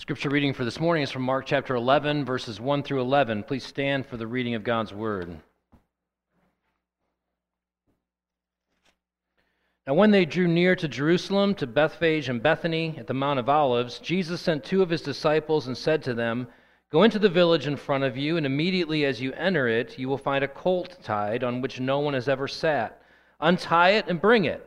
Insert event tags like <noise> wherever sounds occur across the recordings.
Scripture reading for this morning is from Mark chapter 11, verses 1 through 11. Please stand for the reading of God's word. Now, when they drew near to Jerusalem, to Bethphage and Bethany at the Mount of Olives, Jesus sent two of his disciples and said to them, Go into the village in front of you, and immediately as you enter it, you will find a colt tied on which no one has ever sat. Untie it and bring it.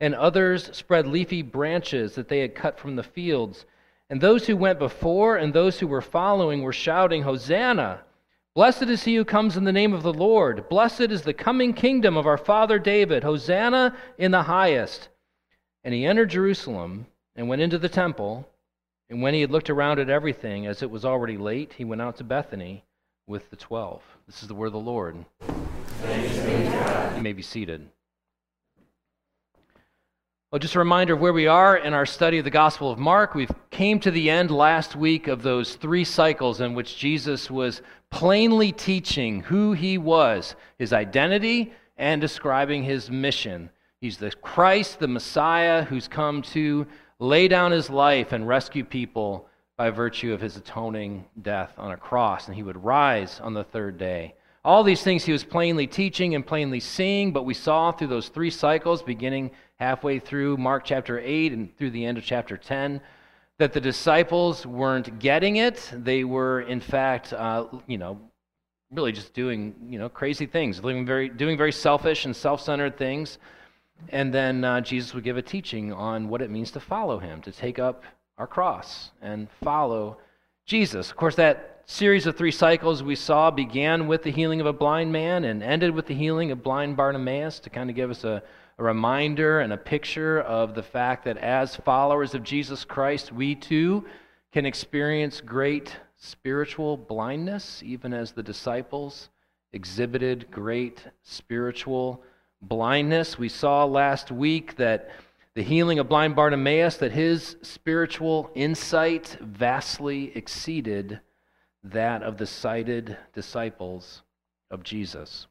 and others spread leafy branches that they had cut from the fields. And those who went before and those who were following were shouting, Hosanna! Blessed is he who comes in the name of the Lord. Blessed is the coming kingdom of our father David. Hosanna in the highest. And he entered Jerusalem and went into the temple. And when he had looked around at everything, as it was already late, he went out to Bethany with the twelve. This is the word of the Lord. You may be seated. Well, just a reminder of where we are in our study of the Gospel of Mark. We've came to the end last week of those three cycles in which Jesus was plainly teaching who he was, his identity, and describing his mission. He's the Christ, the Messiah, who's come to lay down his life and rescue people by virtue of his atoning death on a cross, and he would rise on the third day. All these things he was plainly teaching and plainly seeing, but we saw through those three cycles, beginning halfway through Mark chapter 8 and through the end of chapter 10, that the disciples weren't getting it. They were, in fact, uh, you know, really just doing, you know, crazy things, living very, doing very selfish and self centered things. And then uh, Jesus would give a teaching on what it means to follow him, to take up our cross and follow Jesus. Of course, that series of three cycles we saw began with the healing of a blind man and ended with the healing of blind Bartimaeus to kind of give us a, a reminder and a picture of the fact that as followers of Jesus Christ, we too can experience great spiritual blindness, even as the disciples exhibited great spiritual blindness. We saw last week that the healing of blind Bartimaeus, that his spiritual insight vastly exceeded that of the sighted disciples of Jesus.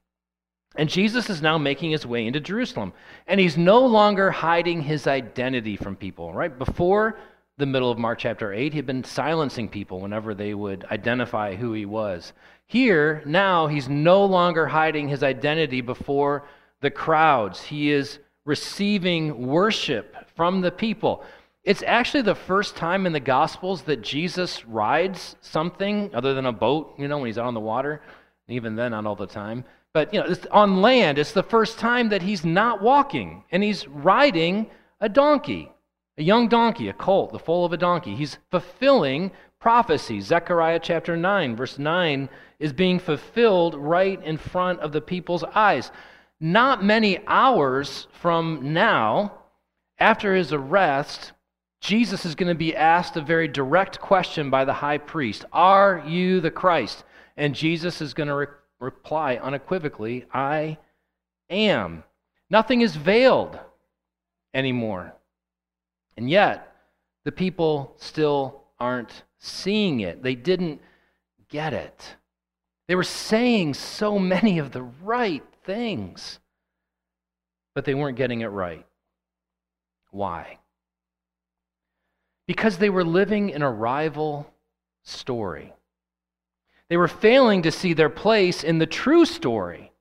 And Jesus is now making his way into Jerusalem. And he's no longer hiding his identity from people, right? Before the middle of Mark chapter 8, he'd been silencing people whenever they would identify who he was. Here, now, he's no longer hiding his identity before the crowds. He is receiving worship from the people. It's actually the first time in the Gospels that Jesus rides something other than a boat, you know, when he's out on the water, even then, not all the time. But, you know, on land, it's the first time that he's not walking and he's riding a donkey, a young donkey, a colt, the foal of a donkey. He's fulfilling prophecy. Zechariah chapter 9, verse 9, is being fulfilled right in front of the people's eyes. Not many hours from now, after his arrest, Jesus is going to be asked a very direct question by the high priest Are you the Christ? And Jesus is going to re- reply unequivocally, I am. Nothing is veiled anymore. And yet, the people still aren't seeing it. They didn't get it. They were saying so many of the right things, but they weren't getting it right. Why? Because they were living in a rival story. They were failing to see their place in the true story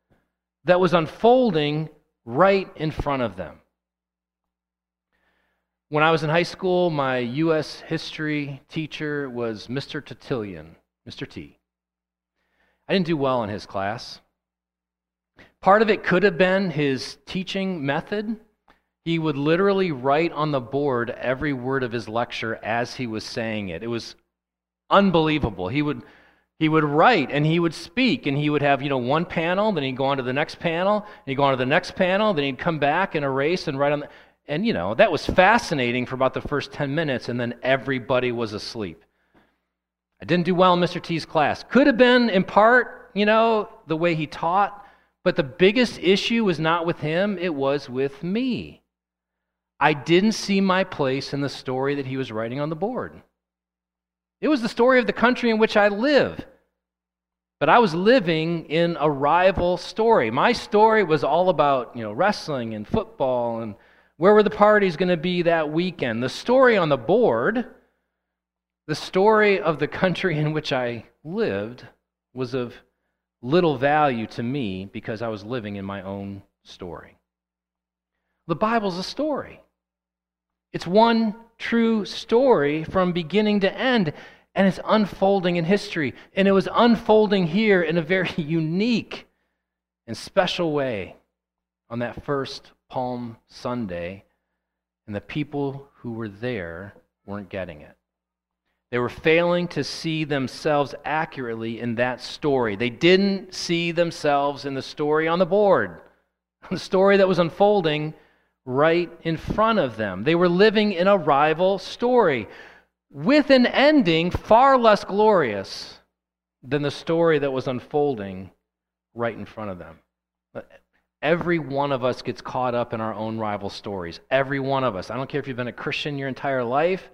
that was unfolding right in front of them. When I was in high school, my U.S. history teacher was Mr. Tertullian, Mr. T. I didn't do well in his class. Part of it could have been his teaching method. He would literally write on the board every word of his lecture as he was saying it. It was unbelievable. He would he would write and he would speak and he would have, you know, one panel, then he'd go on to the next panel, and he'd go on to the next panel, then he'd come back and erase and write on the, and you know, that was fascinating for about the first 10 minutes and then everybody was asleep. I didn't do well in Mr. T's class. Could have been, in part, you know, the way he taught, but the biggest issue was not with him, it was with me. I didn't see my place in the story that he was writing on the board. It was the story of the country in which I live. But I was living in a rival story. My story was all about, you know, wrestling and football and where were the parties going to be that weekend. The story on the board the story of the country in which I lived was of little value to me because I was living in my own story. The Bible's a story. It's one true story from beginning to end, and it's unfolding in history. And it was unfolding here in a very <laughs> unique and special way on that first Palm Sunday, and the people who were there weren't getting it. They were failing to see themselves accurately in that story. They didn't see themselves in the story on the board, <laughs> the story that was unfolding right in front of them. They were living in a rival story with an ending far less glorious than the story that was unfolding right in front of them. Every one of us gets caught up in our own rival stories. Every one of us. I don't care if you've been a Christian your entire life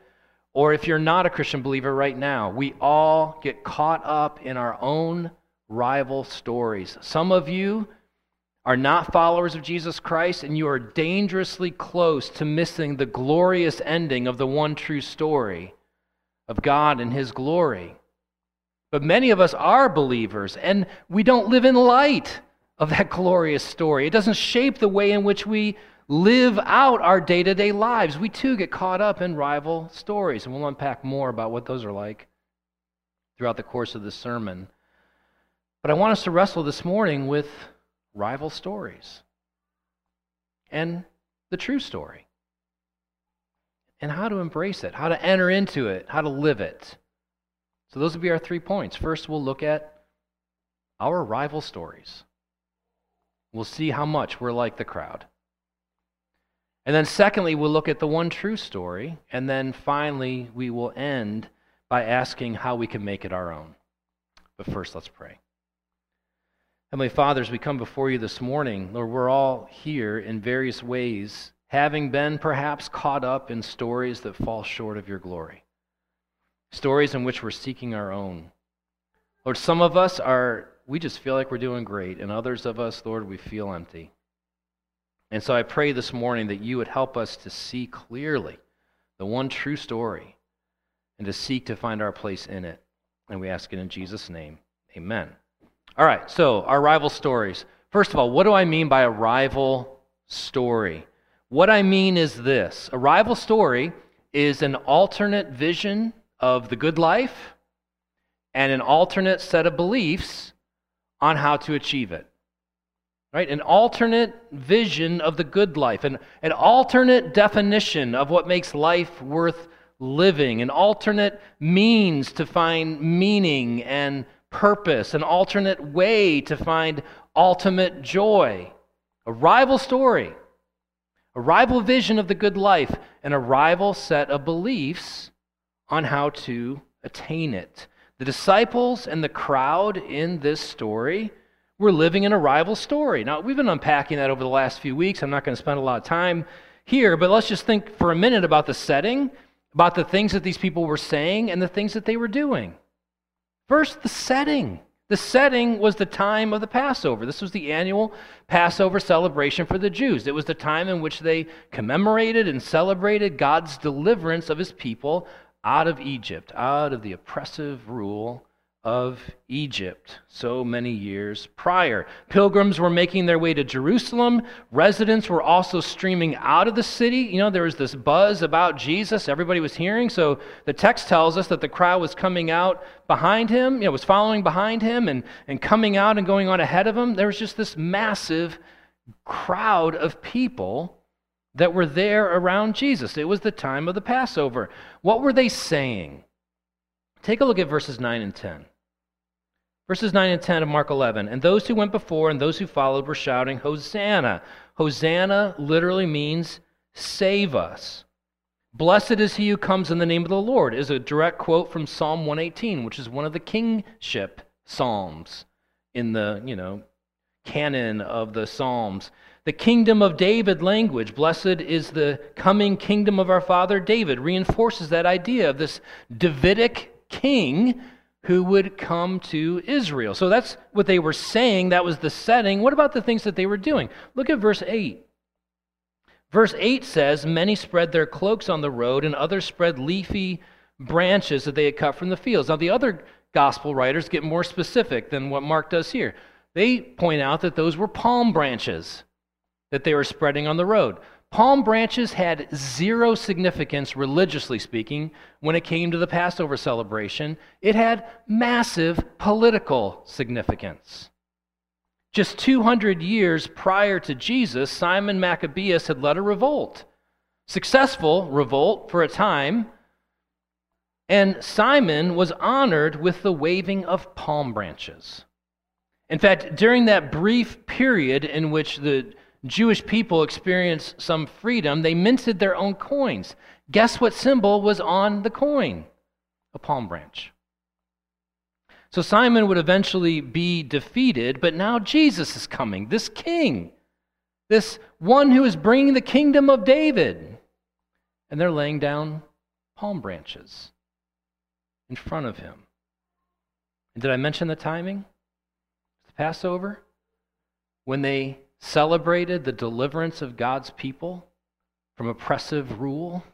or if you're not a Christian believer right now, we all get caught up in our own rival stories. Some of you are not followers of Jesus Christ, and you are dangerously close to missing the glorious ending of the one true story of God and His glory. But many of us are believers, and we don't live in light of that glorious story. It doesn't shape the way in which we live out our day to day lives. We too get caught up in rival stories, and we'll unpack more about what those are like throughout the course of this sermon. But I want us to wrestle this morning with rival stories and the true story, and how to embrace it, how to enter into it, how to live it. So, those will be our three points. First, we'll look at our rival stories. We'll see how much we're like the crowd. And then, secondly, we'll look at the one true story. And then finally, we will end by asking how we can make it our own. But first, let's pray. Heavenly Father, as we come before you this morning, Lord, we're all here in various ways, having been perhaps caught up in stories that fall short of your glory, stories in which we're seeking our own. Lord, some of us are, we just feel like we're doing great, and others of us, Lord, we feel empty. And so I pray this morning that you would help us to see clearly the one true story and to seek to find our place in it. And we ask it in Jesus' name. Amen. All right, so our rival stories. First of all, what do I mean by a rival story? What I mean is this a rival story is an alternate vision of the good life and an alternate set of beliefs on how to achieve it right? An alternate vision of the good life, an, an alternate definition of what makes life worth living, an alternate means to find meaning and purpose, an alternate way to find ultimate joy. A rival story, a rival vision of the good life, and a rival set of beliefs on how to attain it. The disciples and the crowd in this story we're living in a rival story. Now, we've been unpacking that over the last few weeks. I'm not going to spend a lot of time here, but let's just think for a minute about the setting, about the things that these people were saying, and the things that they were doing. First, the setting. The setting was the time of the Passover. This was the annual Passover celebration for the Jews. It was the time in which they commemorated and celebrated God's deliverance of his people out of Egypt, out of the oppressive rule of Egypt so many years prior. Pilgrims were making their way to Jerusalem. Residents were also streaming out of the city. You know, there was this buzz about Jesus, everybody was hearing. So the text tells us that the crowd was coming out behind him, you know, was following behind him and, and coming out and going on ahead of him. There was just this massive crowd of people that were there around Jesus. It was the time of the Passover. What were they saying? Take a look at verses 9 and 10. Verses 9 and 10 of Mark 11. And those who went before and those who followed were shouting, Hosanna. Hosanna literally means save us. Blessed is he who comes in the name of the Lord is a direct quote from Psalm 118, which is one of the kingship psalms in the, you know, canon of the Psalms. The kingdom of David language, blessed is the coming kingdom of our father David, reinforces that idea of this Davidic king who would come to Israel. So that's what they were saying. That was the setting. What about the things that they were doing? Look at verse 8. Verse 8 says, Many spread their cloaks on the road, and others spread leafy branches that they had cut from the fields. Now, the other gospel writers get more specific than what Mark does here. They point out that those were palm branches that they were spreading on the road. Palm branches had zero significance, religiously speaking, when it came to the Passover celebration. It had massive political significance. Just 200 years prior to Jesus, Simon Maccabeus had led a revolt. Successful revolt for a time. And Simon was honored with the waving of palm branches. In fact, during that brief period in which the Jewish people experienced some freedom, they minted their own coins. Guess what symbol was on the coin? A palm branch. So Simon would eventually be defeated, but now Jesus is coming, this king, this one who is bringing the kingdom of David. And they're laying down palm branches in front of him. And did I mention the timing? The Passover? When they celebrated the deliverance of God's people from oppressive rule.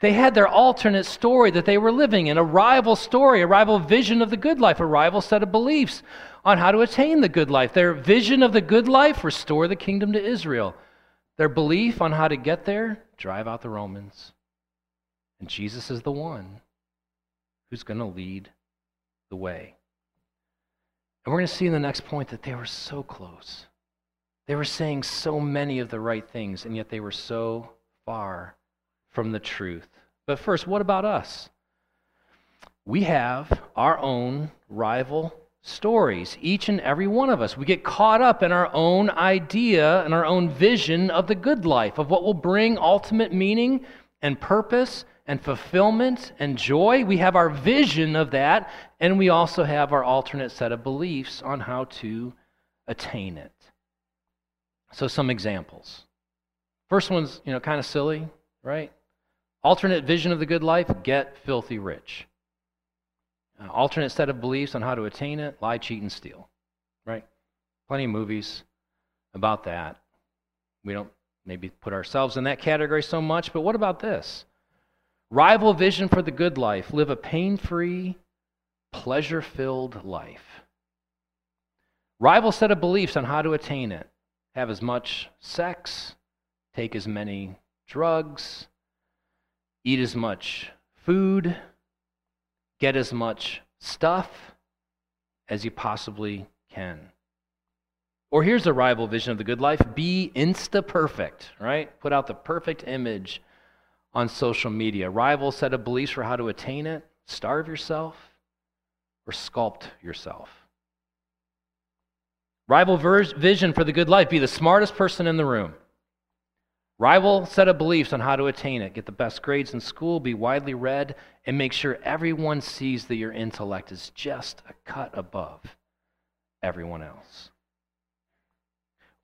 They had their alternate story that they were living in, a rival story, a rival vision of the good life, a rival set of beliefs on how to attain the good life. Their vision of the good life, restore the kingdom to Israel. Their belief on how to get there, drive out the Romans. And Jesus is the one who's going to lead the way. And we're going to see in the next point that they were so close. They were saying so many of the right things, and yet they were so far from the truth. But first, what about us? We have our own rival stories, each and every one of us. We get caught up in our own idea and our own vision of the good life, of what will bring ultimate meaning and purpose and fulfillment and joy. We have our vision of that, and we also have our alternate set of beliefs on how to attain it. So, some examples. First one's, you know, kind of silly, right? Alternate vision of the good life get filthy rich. Uh, alternate set of beliefs on how to attain it lie, cheat, and steal, right? Plenty of movies about that. We don't maybe put ourselves in that category so much, but what about this? Rival vision for the good life. Live a pain free, pleasure filled life. Rival set of beliefs on how to attain it. Have as much sex, take as many drugs, eat as much food, get as much stuff as you possibly can. Or here's a rival vision of the good life be insta perfect, right? Put out the perfect image on social media. Rival set of beliefs for how to attain it, starve yourself, or sculpt yourself. Rival vision for the good life be the smartest person in the room. Rival set of beliefs on how to attain it. Get the best grades in school, be widely read, and make sure everyone sees that your intellect is just a cut above everyone else.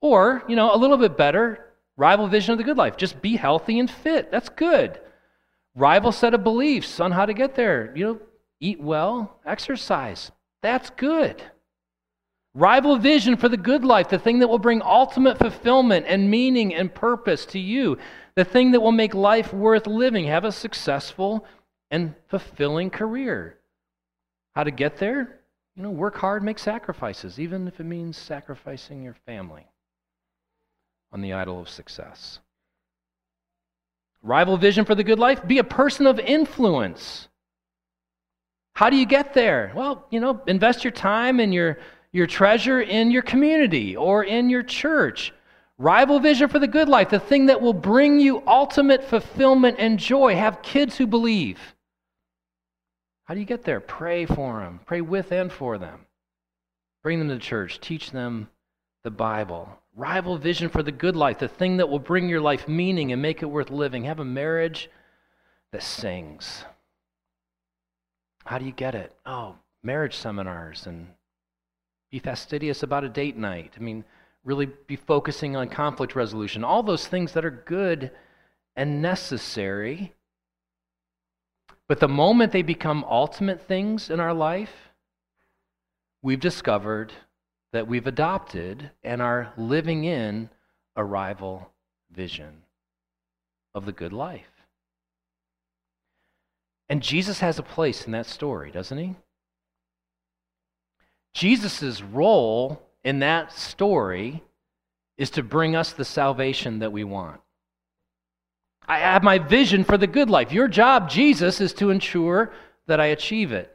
Or, you know, a little bit better, Rival vision of the good life. Just be healthy and fit. That's good. Rival set of beliefs on how to get there. You know, eat well, exercise. That's good. Rival vision for the good life, the thing that will bring ultimate fulfillment and meaning and purpose to you, the thing that will make life worth living. Have a successful and fulfilling career. How to get there? You know, work hard, make sacrifices, even if it means sacrificing your family on the idol of success. Rival vision for the good life? Be a person of influence. How do you get there? Well, you know, invest your time and your, your treasure in your community or in your church. Rival vision for the good life, the thing that will bring you ultimate fulfillment and joy. Have kids who believe. How do you get there? Pray for them, pray with and for them. Bring them to church, teach them the Bible. Rival vision for the good life, the thing that will bring your life meaning and make it worth living. Have a marriage that sings. How do you get it? Oh, marriage seminars and be fastidious about a date night. I mean, really be focusing on conflict resolution. All those things that are good and necessary. But the moment they become ultimate things in our life, we've discovered that we've adopted and are living in a rival vision of the good life. And Jesus has a place in that story, doesn't he? Jesus' role in that story is to bring us the salvation that we want. I have my vision for the good life. Your job, Jesus, is to ensure that I achieve it.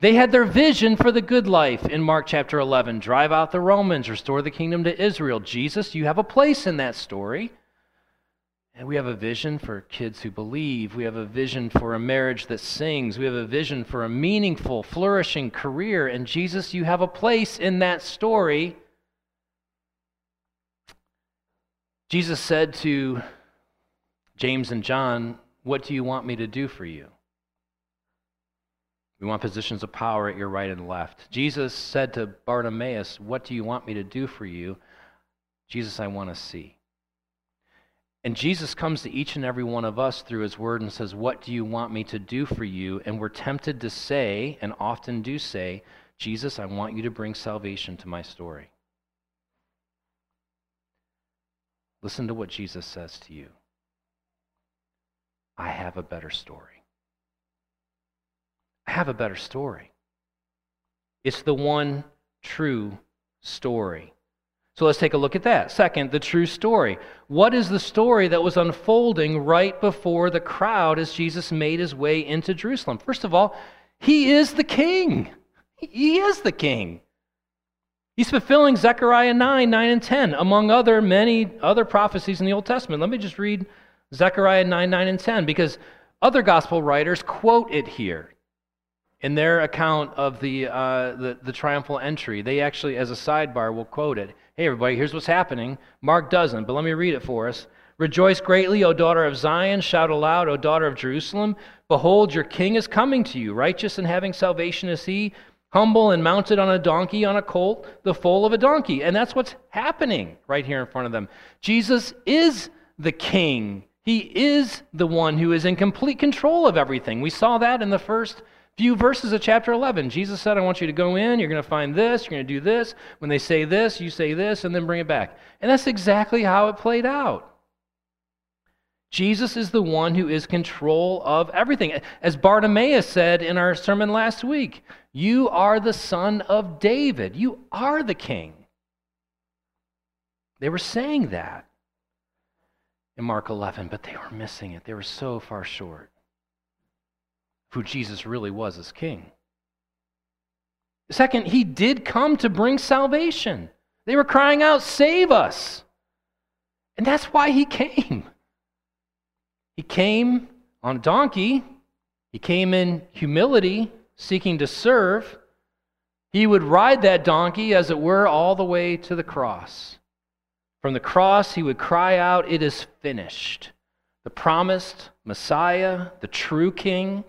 They had their vision for the good life in Mark chapter 11 drive out the Romans, restore the kingdom to Israel. Jesus, you have a place in that story. And we have a vision for kids who believe. We have a vision for a marriage that sings. We have a vision for a meaningful, flourishing career. And Jesus, you have a place in that story. Jesus said to James and John, What do you want me to do for you? We want positions of power at your right and left. Jesus said to Bartimaeus, What do you want me to do for you? Jesus, I want to see. And Jesus comes to each and every one of us through his word and says, What do you want me to do for you? And we're tempted to say, and often do say, Jesus, I want you to bring salvation to my story. Listen to what Jesus says to you I have a better story. I have a better story. It's the one true story. So let's take a look at that. Second, the true story. What is the story that was unfolding right before the crowd as Jesus made his way into Jerusalem? First of all, he is the king. He is the king. He's fulfilling Zechariah 9, 9, and 10, among other many other prophecies in the Old Testament. Let me just read Zechariah 9, 9, and 10, because other gospel writers quote it here in their account of the, uh, the, the triumphal entry. They actually, as a sidebar, will quote it. Hey, everybody, here's what's happening. Mark doesn't, but let me read it for us. Rejoice greatly, O daughter of Zion. Shout aloud, O daughter of Jerusalem. Behold, your king is coming to you. Righteous and having salvation is he, humble and mounted on a donkey, on a colt, the foal of a donkey. And that's what's happening right here in front of them. Jesus is the king. He is the one who is in complete control of everything. We saw that in the first few verses of chapter 11. Jesus said, I want you to go in, you're going to find this, you're going to do this. When they say this, you say this, and then bring it back. And that's exactly how it played out. Jesus is the one who is control of everything. As Bartimaeus said in our sermon last week, you are the son of David. You are the king. They were saying that in Mark 11, but they were missing it. They were so far short who Jesus really was as king. Second, he did come to bring salvation. They were crying out, Save us! And that's why he came. He came on a donkey, he came in humility, seeking to serve. He would ride that donkey, as it were, all the way to the cross. From the cross, he would cry out, It is finished. The promised Messiah, the true King,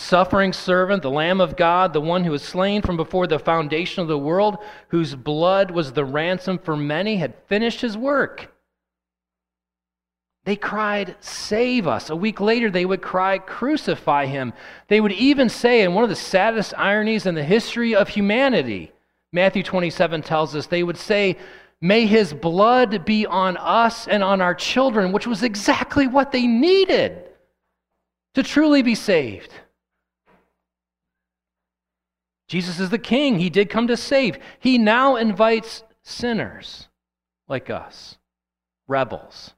suffering servant, the Lamb of God, the one who was slain from before the foundation of the world, whose blood was the ransom for many, had finished his work. They cried, Save us. A week later, they would cry, Crucify him. They would even say, in one of the saddest ironies in the history of humanity, Matthew 27 tells us, they would say, May his blood be on us and on our children, which was exactly what they needed to truly be saved. Jesus is the king. He did come to save. He now invites sinners like us, rebels,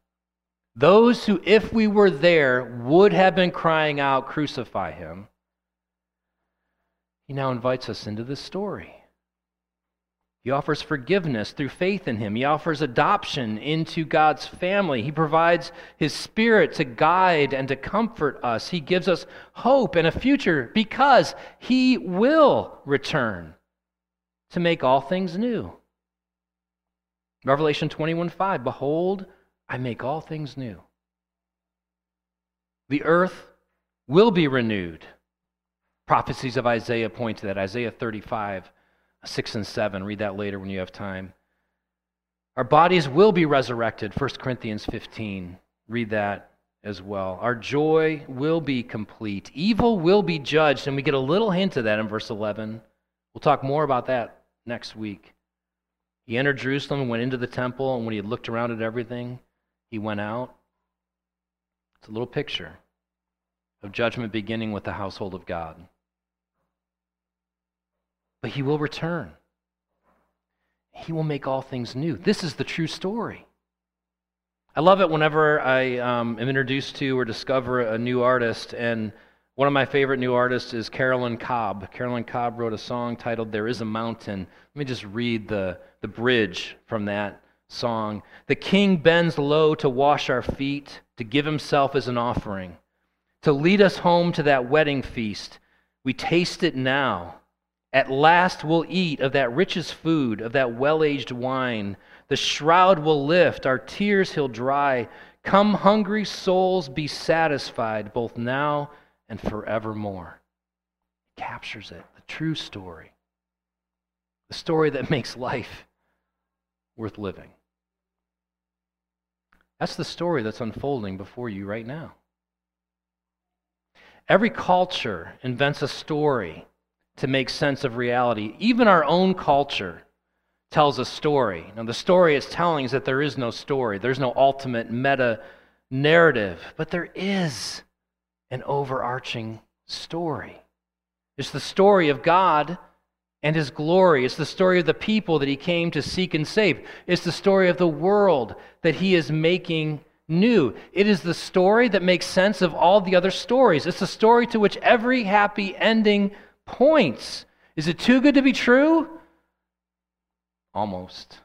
those who, if we were there, would have been crying out, Crucify him. He now invites us into this story. He offers forgiveness through faith in Him. He offers adoption into God's family. He provides His Spirit to guide and to comfort us. He gives us hope and a future because He will return to make all things new. Revelation 21 5 Behold, I make all things new. The earth will be renewed. Prophecies of Isaiah point to that. Isaiah 35, 6 and 7. Read that later when you have time. Our bodies will be resurrected. 1 Corinthians 15. Read that as well. Our joy will be complete. Evil will be judged. And we get a little hint of that in verse 11. We'll talk more about that next week. He entered Jerusalem and went into the temple, and when he had looked around at everything, he went out. It's a little picture of judgment beginning with the household of God. But he will return. He will make all things new. This is the true story. I love it whenever I um, am introduced to or discover a new artist, and one of my favorite new artists is Caroline Cobb. Caroline Cobb wrote a song titled There Is a Mountain. Let me just read the, the bridge from that song. The king bends low to wash our feet, to give himself as an offering, to lead us home to that wedding feast. We taste it now. At last we'll eat of that richest food, of that well aged wine. The shroud will lift, our tears he'll dry. Come, hungry souls, be satisfied, both now and forevermore. It captures it, the true story, the story that makes life worth living. That's the story that's unfolding before you right now. Every culture invents a story to make sense of reality. Even our own culture tells a story. Now, the story it's telling is that there is no story, there's no ultimate meta narrative, but there is an overarching story. It's the story of God and his glory. It's the story of the people that he came to seek and save. It's the story of the world that he is making new. It is the story that makes sense of all the other stories. It's the story to which every happy ending points. Is it too good to be true? Almost.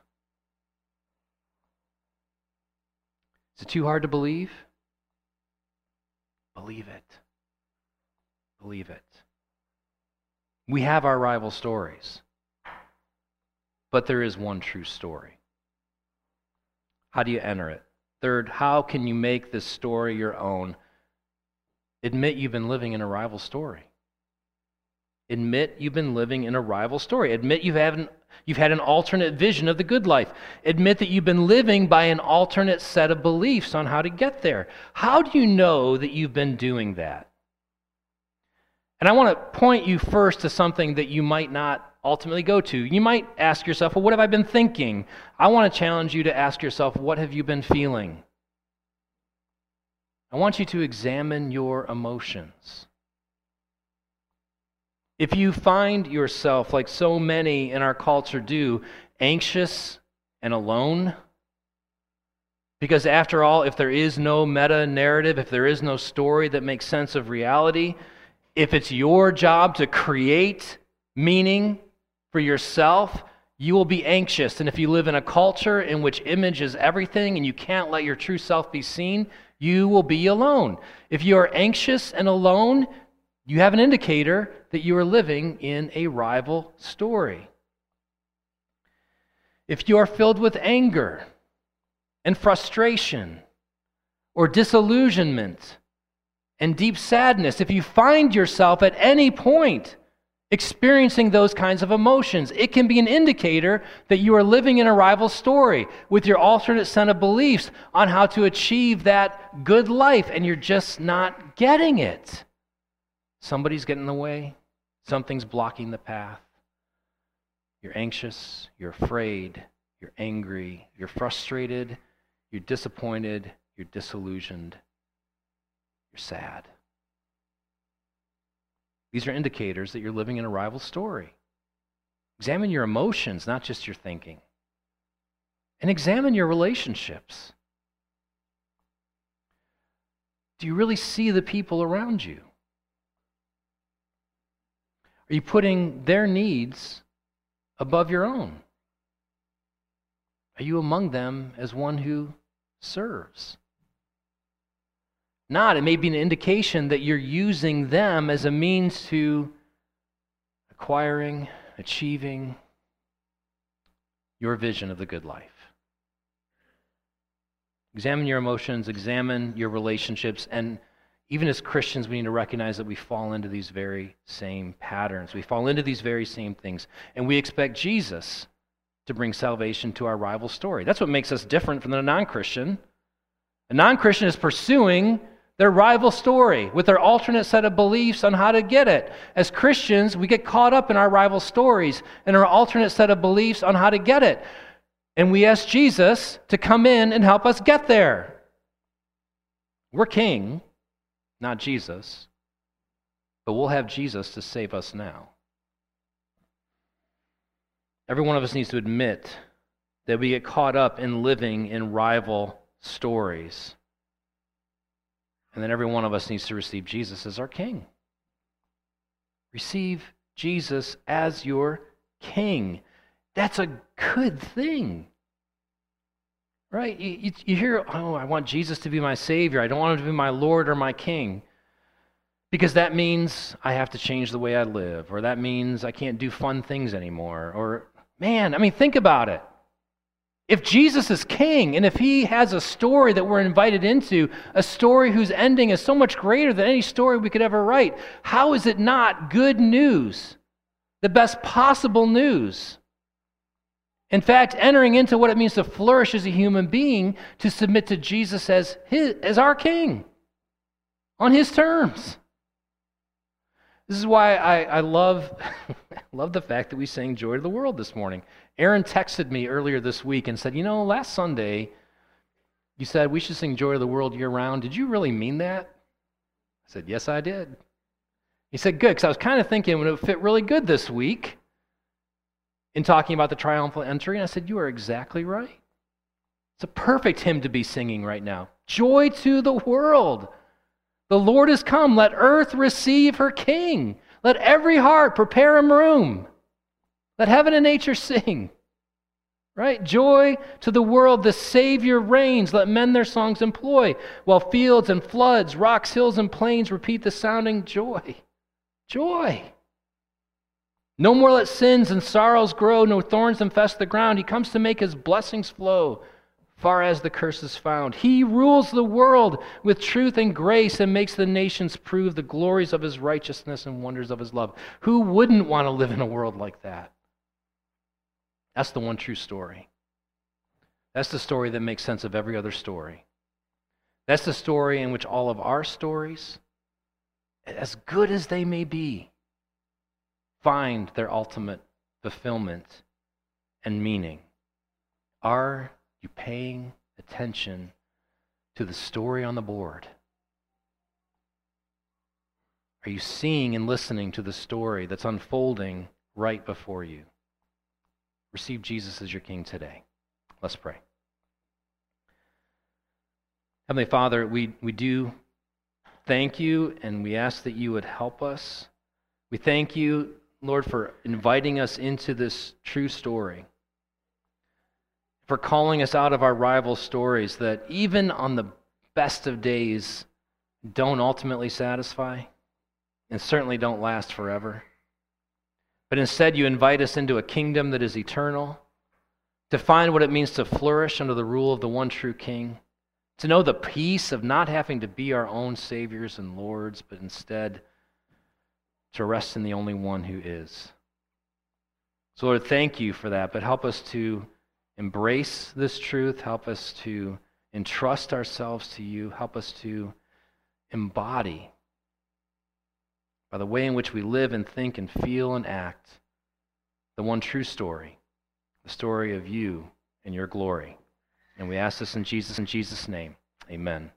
Is it too hard to believe? Believe it. Believe it. We have our rival stories, but there is one true story. How do you enter it? Third, how can you make this story your own? Admit you've been living in a rival story. Admit you've been living in a rival story. Admit you've had, an, you've had an alternate vision of the good life. Admit that you've been living by an alternate set of beliefs on how to get there. How do you know that you've been doing that? And I want to point you first to something that you might not ultimately go to. You might ask yourself, well, what have I been thinking? I want to challenge you to ask yourself, what have you been feeling? I want you to examine your emotions. If you find yourself, like so many in our culture do, anxious and alone, because after all, if there is no meta narrative, if there is no story that makes sense of reality, if it's your job to create meaning for yourself, you will be anxious. And if you live in a culture in which image is everything and you can't let your true self be seen, you will be alone. If you are anxious and alone, you have an indicator that you are living in a rival story. If you are filled with anger and frustration or disillusionment and deep sadness, if you find yourself at any point experiencing those kinds of emotions, it can be an indicator that you are living in a rival story with your alternate set of beliefs on how to achieve that good life, and you're just not getting it. Somebody's getting in the way, something's blocking the path. You're anxious, you're afraid, you're angry, you're frustrated, you're disappointed, you're disillusioned, you're sad. These are indicators that you're living in a rival story. Examine your emotions, not just your thinking. And examine your relationships. Do you really see the people around you? Are you putting their needs above your own? Are you among them as one who serves? Not, it may be an indication that you're using them as a means to acquiring, achieving your vision of the good life. Examine your emotions, examine your relationships, and even as Christians, we need to recognize that we fall into these very same patterns. We fall into these very same things. And we expect Jesus to bring salvation to our rival story. That's what makes us different from the non Christian. A non Christian is pursuing their rival story with their alternate set of beliefs on how to get it. As Christians, we get caught up in our rival stories and our alternate set of beliefs on how to get it. And we ask Jesus to come in and help us get there. We're king not Jesus, but we'll have Jesus to save us now. Every one of us needs to admit that we get caught up in living in rival stories. And then every one of us needs to receive Jesus as our king. Receive Jesus as your king. That's a good thing. Right? You, you, you, hear, oh, I want Jesus to be my Savior. I don't want him to be my Lord or my King. Because that means I have to change the way I live, or that means I can't do fun things anymore. Or, man, I mean, think about it. If Jesus is king, and if he has a story that we're invited into, a story whose ending is so much greater than any story we could ever write, how is it not good news? The best possible news. In fact, entering into what it means to flourish as a human being, to submit to Jesus as, his, as our king on his terms. This is why I, I love, <laughs> love the fact that we sang Joy to the World this morning. Aaron texted me earlier this week and said, You know, last Sunday, you said we should sing Joy to the World year round. Did you really mean that? I said, Yes, I did. He said, Good, because I was kind of thinking it would fit really good this week in talking about the triumphal entry, and I said, You are exactly right. It's a perfect hymn to be singing right now. Joy to the world. The Lord has come. Let earth receive her King. Let every heart prepare him room. Let heaven and nature sing. Right? Joy to the world. The Savior reigns. Let men their songs employ. While fields and floods, rocks, hills, and plains repeat the sounding joy. Joy. No more let sins and sorrows grow, no thorns infest the ground. He comes to make his blessings flow far as the curse is found. He rules the world with truth and grace and makes the nations prove the glories of his righteousness and wonders of his love. Who wouldn't want to live in a world like that? That's the one true story. That's the story that makes sense of every other story. That's the story in which all of our stories, as good as they may be, find their ultimate fulfillment and meaning. Are you paying attention to the story on the board? Are you seeing and listening to the story that's unfolding right before you? Receive Jesus as your King today. Let's pray. Heavenly Father, we, we do thank you and we ask that you would help us. We thank you Lord, for inviting us into this true story, for calling us out of our rival stories that even on the best of days don't ultimately satisfy and certainly don't last forever. But instead, you invite us into a kingdom that is eternal, to find what it means to flourish under the rule of the one true King, to know the peace of not having to be our own saviors and lords, but instead to rest in the only one who is. So, Lord, thank you for that, but help us to embrace this truth. Help us to entrust ourselves to you. Help us to embody, by the way in which we live and think and feel and act, the one true story, the story of you and your glory. And we ask this in Jesus in Jesus' name. Amen.